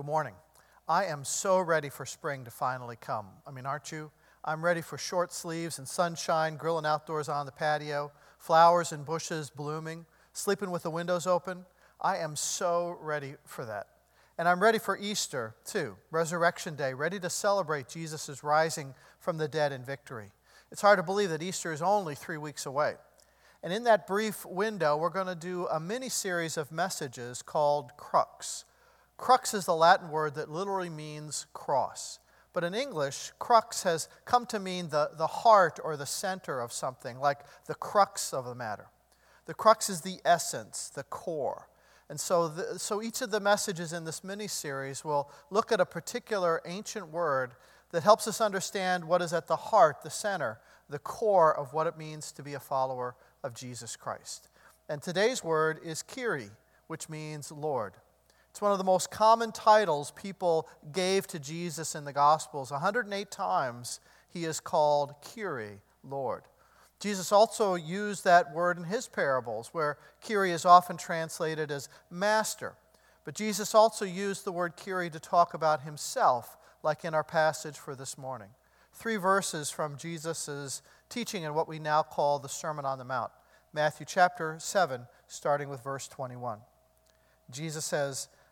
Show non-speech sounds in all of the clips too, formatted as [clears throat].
Good morning. I am so ready for spring to finally come. I mean, aren't you? I'm ready for short sleeves and sunshine, grilling outdoors on the patio, flowers and bushes blooming, sleeping with the windows open. I am so ready for that. And I'm ready for Easter, too, Resurrection Day, ready to celebrate Jesus' rising from the dead in victory. It's hard to believe that Easter is only three weeks away. And in that brief window, we're going to do a mini series of messages called Crux. Crux is the Latin word that literally means cross. But in English, crux has come to mean the, the heart or the center of something, like the crux of the matter. The crux is the essence, the core. And so, the, so each of the messages in this mini series will look at a particular ancient word that helps us understand what is at the heart, the center, the core of what it means to be a follower of Jesus Christ. And today's word is Kyrie, which means Lord. It's one of the most common titles people gave to Jesus in the Gospels. 108 times he is called Kyrie, Lord. Jesus also used that word in his parables, where Kyrie is often translated as master. But Jesus also used the word Kyrie to talk about himself, like in our passage for this morning. Three verses from Jesus' teaching in what we now call the Sermon on the Mount. Matthew chapter 7, starting with verse 21. Jesus says,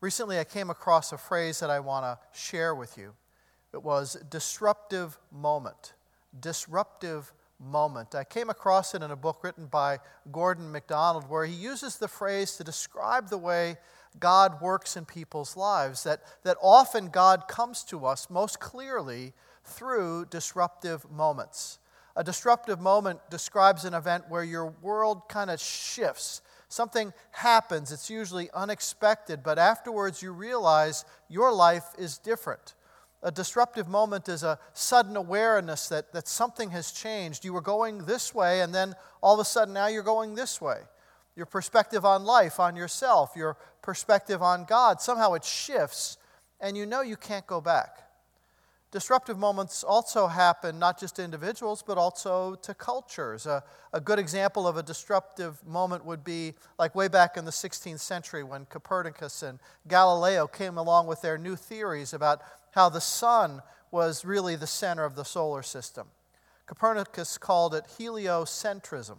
Recently, I came across a phrase that I want to share with you. It was disruptive moment. Disruptive moment. I came across it in a book written by Gordon MacDonald where he uses the phrase to describe the way God works in people's lives, that, that often God comes to us most clearly through disruptive moments. A disruptive moment describes an event where your world kind of shifts Something happens, it's usually unexpected, but afterwards you realize your life is different. A disruptive moment is a sudden awareness that, that something has changed. You were going this way, and then all of a sudden now you're going this way. Your perspective on life, on yourself, your perspective on God, somehow it shifts, and you know you can't go back. Disruptive moments also happen not just to individuals, but also to cultures. A, a, good example of a disruptive moment would be like way back in the 16th century when Copernicus and Galileo came along with their new theories about how the sun was really the center of the solar system. Copernicus called it heliocentrism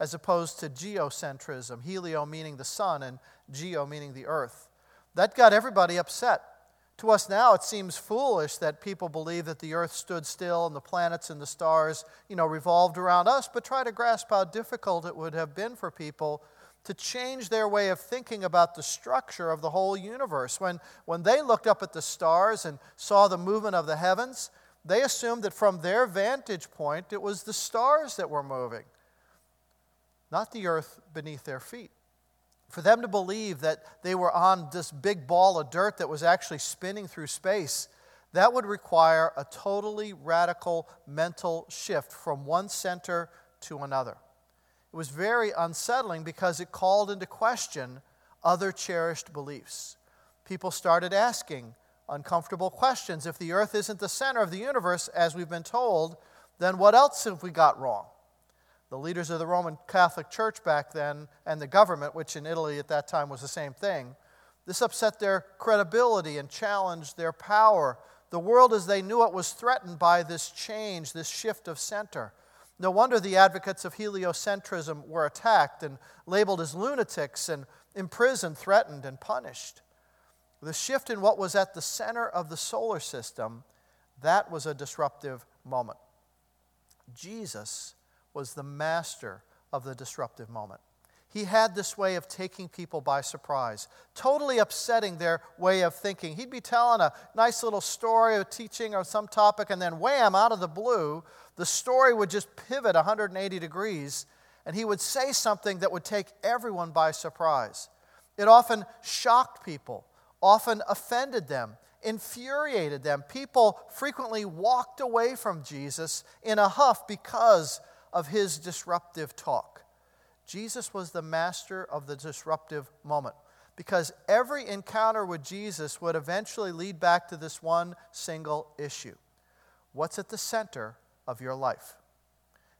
as opposed to geocentrism, helio meaning the sun and geo meaning the earth. That got everybody upset to us now, it seems foolish that people believe that the earth stood still and the planets and the stars, you know, revolved around us, but try to grasp how difficult it would have been for people to change their way of thinking about the structure of the whole universe. When, when they looked up at the stars and saw the movement of the heavens, they assumed that from their vantage point, it was the stars that were moving, not the earth beneath their feet. For them to believe that they were on this big ball of dirt that was actually spinning through space, that would require a totally radical mental shift from one center to another. It was very unsettling because it called into question other cherished beliefs. People started asking uncomfortable questions. If the earth isn't the center of the universe, as we've been told, then what else have we got wrong? The leaders of the Roman Catholic Church back then and the government, which in Italy at that time was the same thing, this upset their credibility and challenged their power. The world as they knew it was threatened by this change, this shift of center. No wonder the advocates of heliocentrism were attacked and labeled as lunatics and imprisoned, threatened, and punished. The shift in what was at the center of the solar system, that was a disruptive moment. Jesus was the master of the disruptive moment. He had this way of taking people by surprise, totally upsetting their way of thinking. He'd be telling a nice little story or teaching or some topic, and then wham, out of the blue, the story would just pivot 180 degrees, and he would say something that would take everyone by surprise. It often shocked people, often offended them, infuriated them. People frequently walked away from Jesus in a huff because of his disruptive talk. Jesus was the master of the disruptive moment because every encounter with Jesus would eventually lead back to this one single issue What's at the center of your life?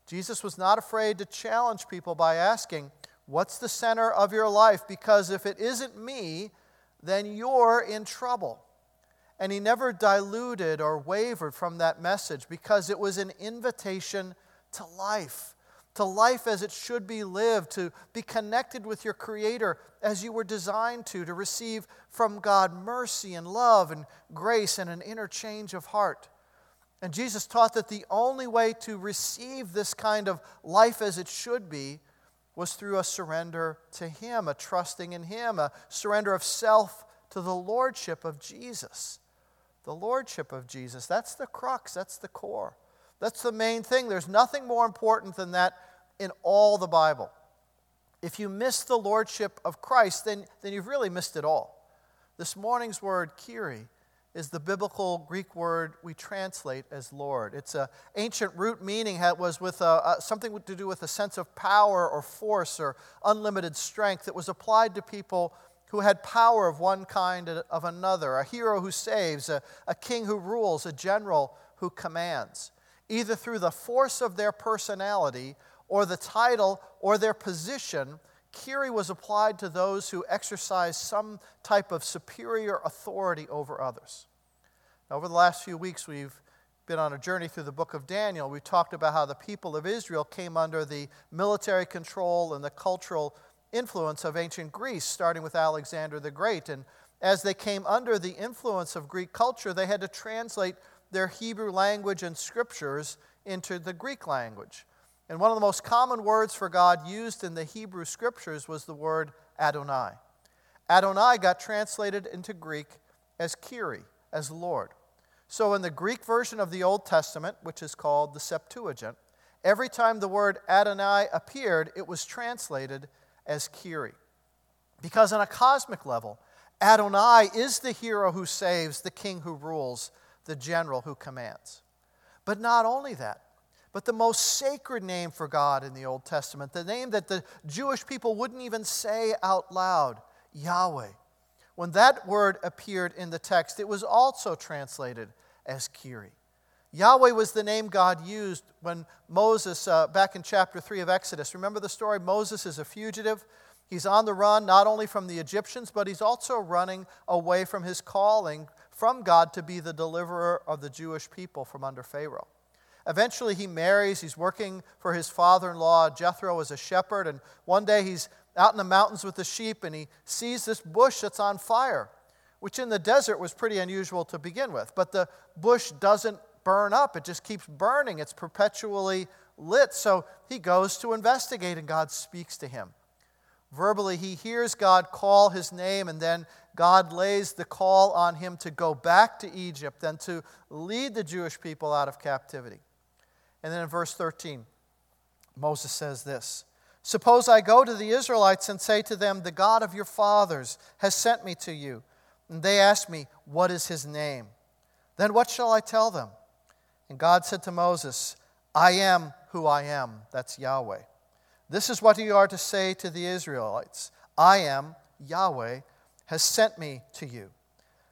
Jesus was not afraid to challenge people by asking, What's the center of your life? Because if it isn't me, then you're in trouble. And he never diluted or wavered from that message because it was an invitation to life, to life as it should be lived, to be connected with your Creator as you were designed to, to receive from God mercy and love and grace and an interchange of heart. And Jesus taught that the only way to receive this kind of life as it should be was through a surrender to Him, a trusting in Him, a surrender of self to the Lordship of Jesus. The Lordship of Jesus. That's the crux, that's the core. That's the main thing. There's nothing more important than that in all the Bible. If you miss the Lordship of Christ, then, then you've really missed it all. This morning's word, Kyrie, is the biblical Greek word we translate as Lord. It's an ancient root meaning that was with a, a, something to do with a sense of power or force or unlimited strength that was applied to people who had power of one kind of another a hero who saves, a, a king who rules, a general who commands, either through the force of their personality or the title or their position Kyrie was applied to those who exercised some type of superior authority over others. Now, over the last few weeks, we've been on a journey through the book of Daniel. We've talked about how the people of Israel came under the military control and the cultural influence of ancient Greece, starting with Alexander the Great. And as they came under the influence of Greek culture, they had to translate their Hebrew language and scriptures into the Greek language. And one of the most common words for God used in the Hebrew scriptures was the word Adonai. Adonai got translated into Greek as Kyrie, as Lord. So in the Greek version of the Old Testament, which is called the Septuagint, every time the word Adonai appeared, it was translated as Kyrie. Because on a cosmic level, Adonai is the hero who saves, the king who rules, the general who commands. But not only that, but the most sacred name for God in the Old Testament, the name that the Jewish people wouldn't even say out loud, Yahweh. When that word appeared in the text, it was also translated as Kyrie. Yahweh was the name God used when Moses, uh, back in chapter 3 of Exodus, remember the story? Moses is a fugitive. He's on the run not only from the Egyptians, but he's also running away from his calling from God to be the deliverer of the Jewish people from under Pharaoh. Eventually, he marries. He's working for his father in law, Jethro, as a shepherd. And one day, he's out in the mountains with the sheep and he sees this bush that's on fire, which in the desert was pretty unusual to begin with. But the bush doesn't burn up, it just keeps burning. It's perpetually lit. So he goes to investigate, and God speaks to him. Verbally, he hears God call his name, and then God lays the call on him to go back to Egypt and to lead the Jewish people out of captivity. And then in verse 13, Moses says this Suppose I go to the Israelites and say to them, The God of your fathers has sent me to you. And they ask me, What is his name? Then what shall I tell them? And God said to Moses, I am who I am. That's Yahweh. This is what you are to say to the Israelites I am, Yahweh, has sent me to you.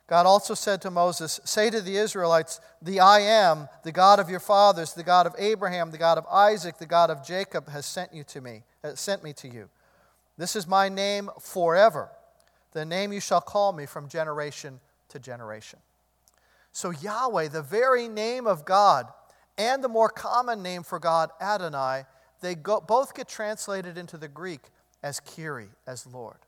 God also said to Moses, Say to the Israelites, The I am, the God of your fathers, the God of Abraham, the God of Isaac, the God of Jacob, has sent you to me, has sent me to you. This is my name forever, the name you shall call me from generation to generation. So, Yahweh, the very name of God, and the more common name for God, Adonai, they go, both get translated into the Greek as Kyrie, as Lord.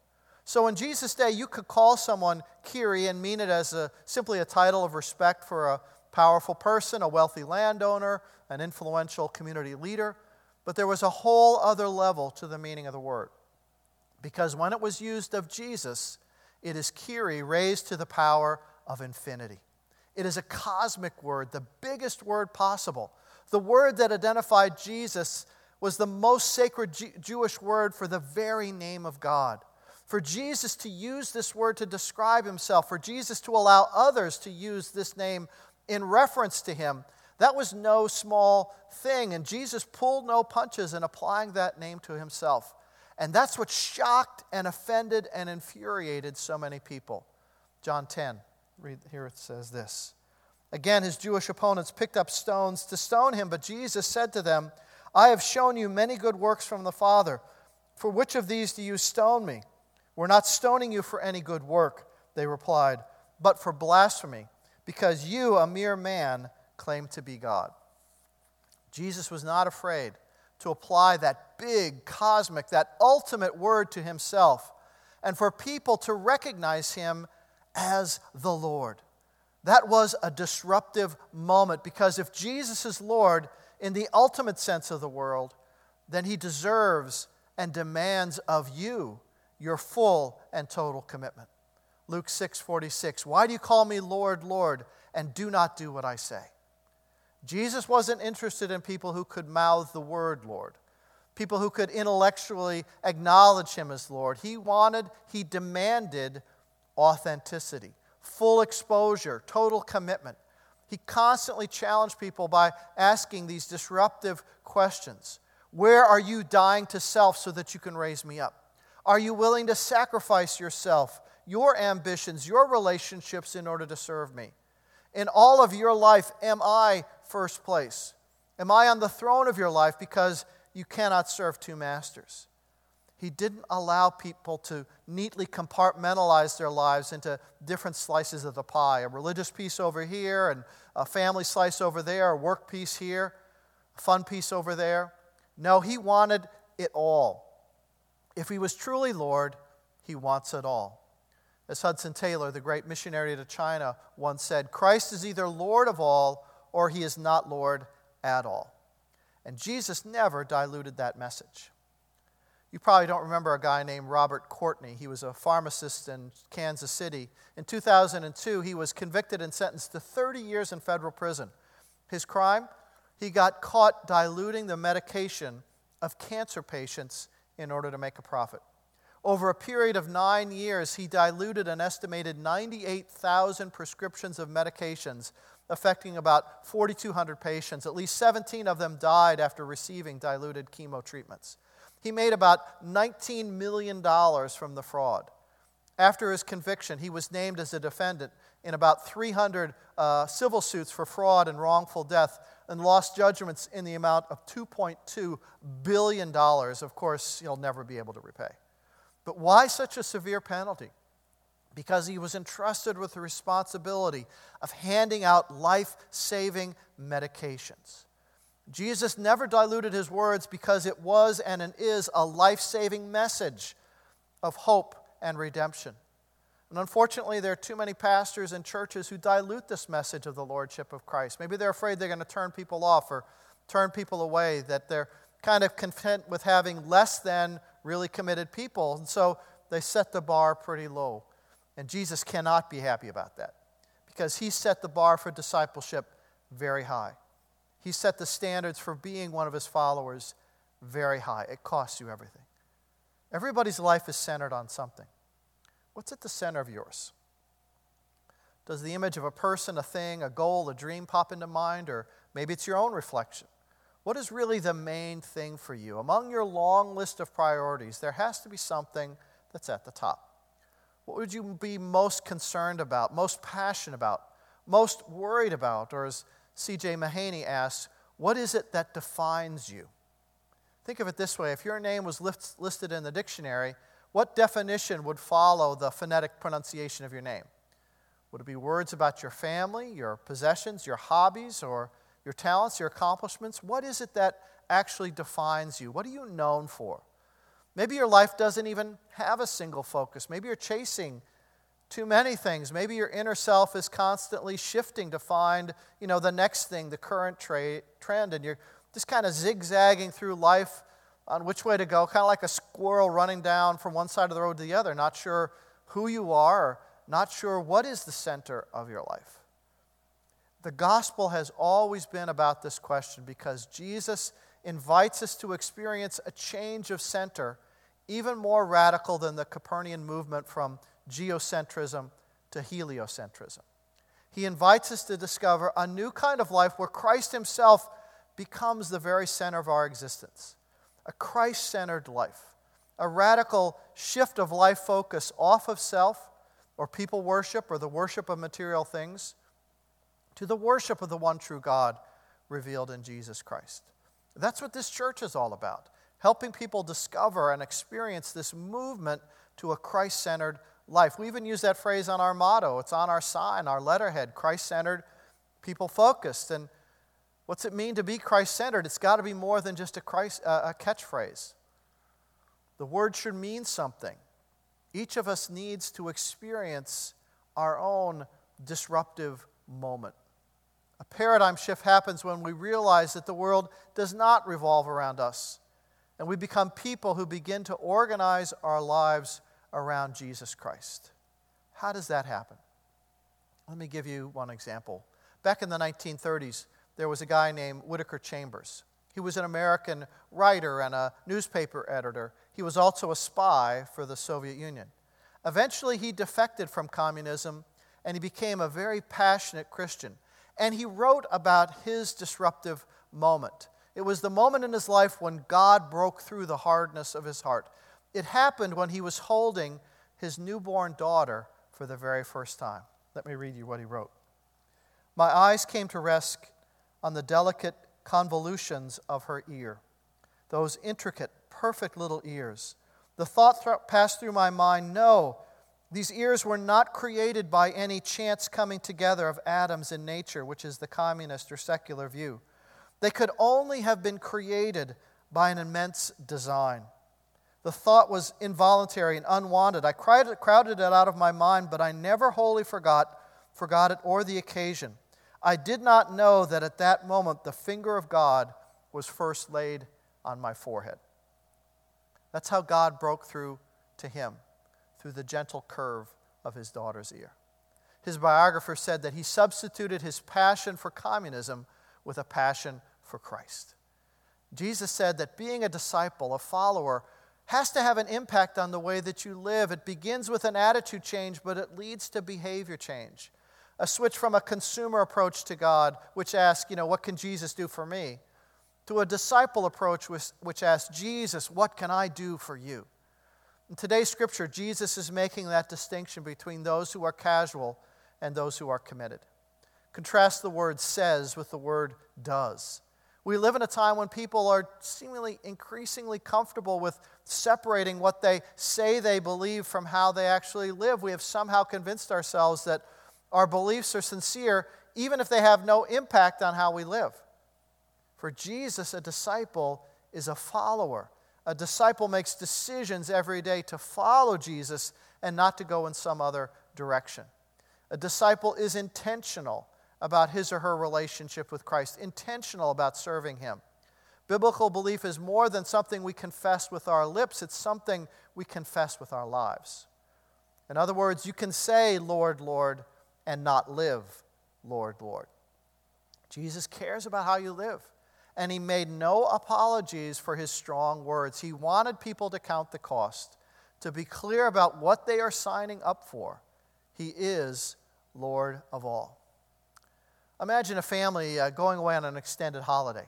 So in Jesus' day, you could call someone Kyrie and mean it as a, simply a title of respect for a powerful person, a wealthy landowner, an influential community leader. But there was a whole other level to the meaning of the word. Because when it was used of Jesus, it is Kyrie raised to the power of infinity. It is a cosmic word, the biggest word possible. The word that identified Jesus was the most sacred Jewish word for the very name of God. For Jesus to use this word to describe himself, for Jesus to allow others to use this name in reference to him, that was no small thing. And Jesus pulled no punches in applying that name to himself. And that's what shocked and offended and infuriated so many people. John 10, read here it says this. Again, his Jewish opponents picked up stones to stone him, but Jesus said to them, I have shown you many good works from the Father. For which of these do you stone me? We're not stoning you for any good work, they replied, but for blasphemy, because you, a mere man, claim to be God. Jesus was not afraid to apply that big, cosmic, that ultimate word to himself, and for people to recognize him as the Lord. That was a disruptive moment because if Jesus is Lord in the ultimate sense of the world, then he deserves and demands of you your full and total commitment. Luke 6:46 Why do you call me Lord, Lord, and do not do what I say? Jesus wasn't interested in people who could mouth the word Lord, people who could intellectually acknowledge him as Lord. He wanted, he demanded authenticity, full exposure, total commitment. He constantly challenged people by asking these disruptive questions Where are you dying to self so that you can raise me up? Are you willing to sacrifice yourself, your ambitions, your relationships in order to serve me? In all of your life, am I first place? Am I on the throne of your life because you cannot serve two masters? He didn't allow people to neatly compartmentalize their lives into different slices of the pie a religious piece over here, and a family slice over there, a work piece here, a fun piece over there. No, he wanted it all. If he was truly Lord, he wants it all. As Hudson Taylor, the great missionary to China, once said, Christ is either Lord of all or he is not Lord at all. And Jesus never diluted that message. You probably don't remember a guy named Robert Courtney. He was a pharmacist in Kansas City. In 2002, he was convicted and sentenced to 30 years in federal prison. His crime? He got caught diluting the medication of cancer patients in order to make a profit. Over a period of nine years, he diluted an estimated 98,000 prescriptions of medications, affecting about 4,200 patients. At least 17 of them died after receiving diluted chemo treatments. He made about $19 million from the fraud. After his conviction, he was named as a defendant in about 300 uh, civil suits for fraud and wrongful death and lost judgments in the amount of $2.2 billion. Of course, he'll never be able to repay. But why such a severe penalty? Because he was entrusted with the responsibility of handing out life saving medications. Jesus never diluted his words because it was and it is a life saving message of hope and redemption. And unfortunately, there are too many pastors and churches who dilute this message of the Lordship of Christ. Maybe they're afraid they're going to turn people off or turn people away, that they're kind of content with having less than really committed people. And so they set the bar pretty low. And Jesus cannot be happy about that because he set the bar for discipleship very high. He set the standards for being one of his followers very high. It costs you everything. Everybody's life is centered on something. What's at the center of yours? Does the image of a person, a thing, a goal, a dream pop into mind, or maybe it's your own reflection? What is really the main thing for you? Among your long list of priorities, there has to be something that's at the top. What would you be most concerned about, most passionate about, most worried about? Or as C.J. Mahaney asks, what is it that defines you? Think of it this way if your name was listed in the dictionary, what definition would follow the phonetic pronunciation of your name? Would it be words about your family, your possessions, your hobbies, or your talents, your accomplishments? What is it that actually defines you? What are you known for? Maybe your life doesn't even have a single focus. Maybe you're chasing too many things. Maybe your inner self is constantly shifting to find, you know, the next thing, the current tra- trend, and you're just kind of zigzagging through life on which way to go, kind of like a squirrel running down from one side of the road to the other, not sure who you are, not sure what is the center of your life. The gospel has always been about this question because Jesus invites us to experience a change of center even more radical than the Copernican movement from geocentrism to heliocentrism. He invites us to discover a new kind of life where Christ Himself becomes the very center of our existence. A Christ centered life, a radical shift of life focus off of self or people worship or the worship of material things to the worship of the one true God revealed in Jesus Christ. That's what this church is all about helping people discover and experience this movement to a Christ centered life. We even use that phrase on our motto, it's on our sign, our letterhead Christ centered, people focused. And what's it mean to be Christ centered? It's got to be more than just a, Christ, uh, a catchphrase. The word should mean something. Each of us needs to experience our own disruptive moment. A paradigm shift happens when we realize that the world does not revolve around us and we become people who begin to organize our lives around Jesus Christ. How does that happen? Let me give you one example. Back in the 1930s, there was a guy named Whittaker Chambers. He was an American writer and a newspaper editor. He was also a spy for the Soviet Union. Eventually, he defected from communism and he became a very passionate Christian. And he wrote about his disruptive moment. It was the moment in his life when God broke through the hardness of his heart. It happened when he was holding his newborn daughter for the very first time. Let me read you what he wrote. My eyes came to rest on the delicate convolutions of her ear, those intricate, perfect little ears. The thought th- passed through my mind no, these ears were not created by any chance coming together of atoms in nature, which is the communist or secular view. They could only have been created by an immense design. The thought was involuntary and unwanted. I crowded it out of my mind, but I never wholly forgot, forgot it or the occasion. I did not know that at that moment the finger of God was first laid on my forehead. That's how God broke through to him, through the gentle curve of his daughter's ear. His biographer said that he substituted his passion for communism with a passion for Christ. Jesus said that being a disciple, a follower, has to have an impact on the way that you live. It begins with an attitude change, but it leads to behavior change. A switch from a consumer approach to God, which asks, you know, what can Jesus do for me? To a disciple approach, which, which asks, Jesus, what can I do for you? In today's scripture, Jesus is making that distinction between those who are casual and those who are committed. Contrast the word says with the word does. We live in a time when people are seemingly increasingly comfortable with separating what they say they believe from how they actually live. We have somehow convinced ourselves that our beliefs are sincere, even if they have no impact on how we live. For Jesus, a disciple is a follower. A disciple makes decisions every day to follow Jesus and not to go in some other direction. A disciple is intentional about his or her relationship with Christ, intentional about serving him. Biblical belief is more than something we confess with our lips, it's something we confess with our lives. In other words, you can say, Lord, Lord, and not live, Lord, Lord. Jesus cares about how you live. And he made no apologies for his strong words. He wanted people to count the cost, to be clear about what they are signing up for. He is Lord of all. Imagine a family uh, going away on an extended holiday.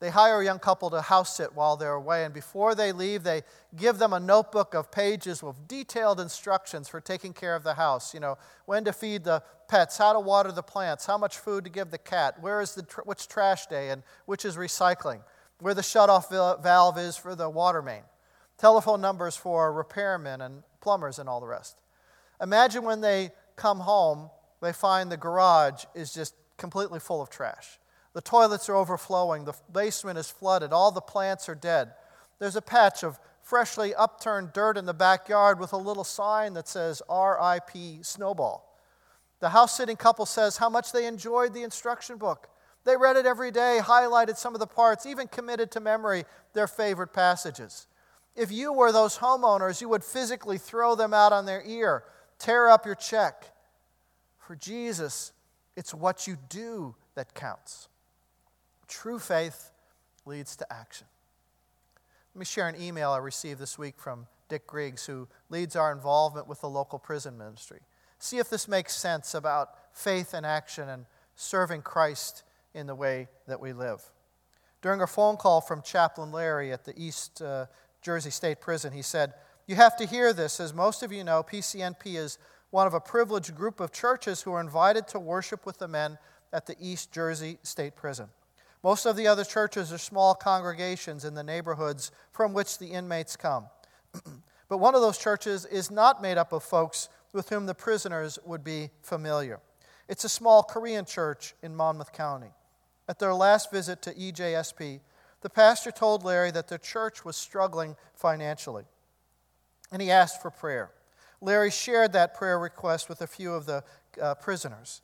They hire a young couple to house sit while they're away, and before they leave, they give them a notebook of pages with detailed instructions for taking care of the house. You know, when to feed the pets, how to water the plants, how much food to give the cat, where is the tr- which trash day, and which is recycling, where the shutoff valve is for the water main, telephone numbers for repairmen and plumbers, and all the rest. Imagine when they come home, they find the garage is just completely full of trash. The toilets are overflowing, the basement is flooded, all the plants are dead. There's a patch of freshly upturned dirt in the backyard with a little sign that says RIP Snowball. The house sitting couple says how much they enjoyed the instruction book. They read it every day, highlighted some of the parts, even committed to memory their favorite passages. If you were those homeowners, you would physically throw them out on their ear, tear up your check. For Jesus, it's what you do that counts. True faith leads to action. Let me share an email I received this week from Dick Griggs, who leads our involvement with the local prison ministry. See if this makes sense about faith and action and serving Christ in the way that we live. During a phone call from Chaplain Larry at the East uh, Jersey State Prison, he said, You have to hear this. As most of you know, PCNP is one of a privileged group of churches who are invited to worship with the men at the East Jersey State Prison. Most of the other churches are small congregations in the neighborhoods from which the inmates come. [clears throat] but one of those churches is not made up of folks with whom the prisoners would be familiar. It's a small Korean church in Monmouth County. At their last visit to EJSP, the pastor told Larry that the church was struggling financially, and he asked for prayer. Larry shared that prayer request with a few of the uh, prisoners.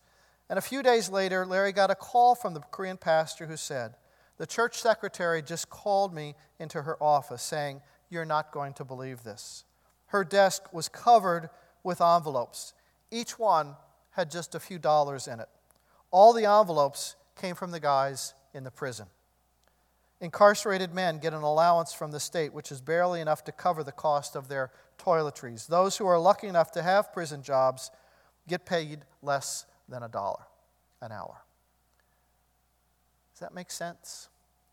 And a few days later, Larry got a call from the Korean pastor who said, The church secretary just called me into her office saying, You're not going to believe this. Her desk was covered with envelopes. Each one had just a few dollars in it. All the envelopes came from the guys in the prison. Incarcerated men get an allowance from the state, which is barely enough to cover the cost of their toiletries. Those who are lucky enough to have prison jobs get paid less than a dollar an hour. Does that make sense?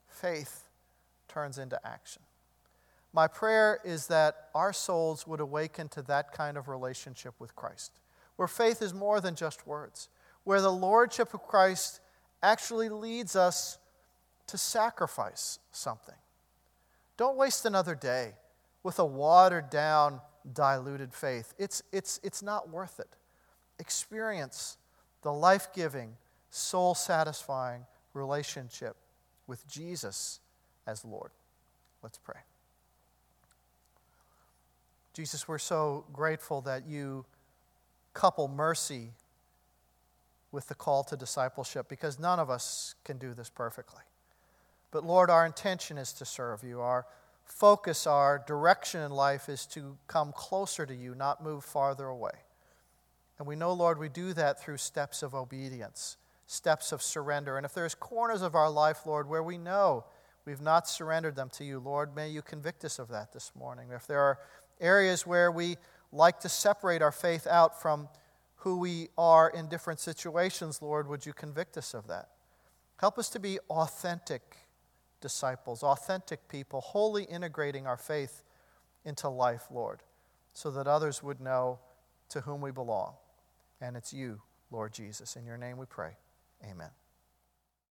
Faith turns into action. My prayer is that our souls would awaken to that kind of relationship with Christ, where faith is more than just words, where the Lordship of Christ actually leads us to sacrifice something. Don't waste another day with a watered down, diluted faith. It's, it's, it's not worth it. Experience the life giving, soul satisfying relationship with Jesus as Lord. Let's pray. Jesus, we're so grateful that you couple mercy with the call to discipleship because none of us can do this perfectly. But Lord, our intention is to serve you. Our focus, our direction in life is to come closer to you, not move farther away. And we know, Lord, we do that through steps of obedience, steps of surrender. And if there's corners of our life, Lord, where we know we've not surrendered them to you, Lord, may you convict us of that this morning. If there are areas where we like to separate our faith out from who we are in different situations, Lord, would you convict us of that? Help us to be authentic disciples, authentic people, wholly integrating our faith into life, Lord, so that others would know to whom we belong. And it's you, Lord Jesus. In your name we pray. Amen.